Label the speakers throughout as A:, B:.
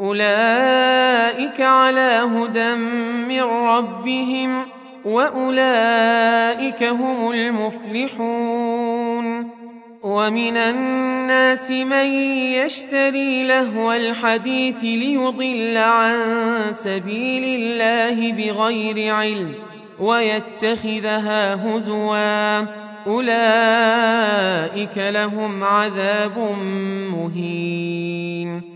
A: أولئك على هدى من ربهم وأولئك هم المفلحون ومن الناس من يشتري لهو الحديث ليضل عن سبيل الله بغير علم ويتخذها هزوا أولئك لهم عذاب مهين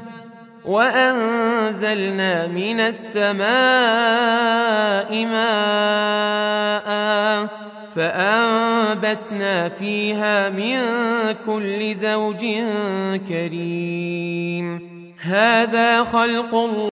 A: وأنزلنا من السماء ماء فأنبتنا فيها من كل زوج كريم. هذا خلق الله.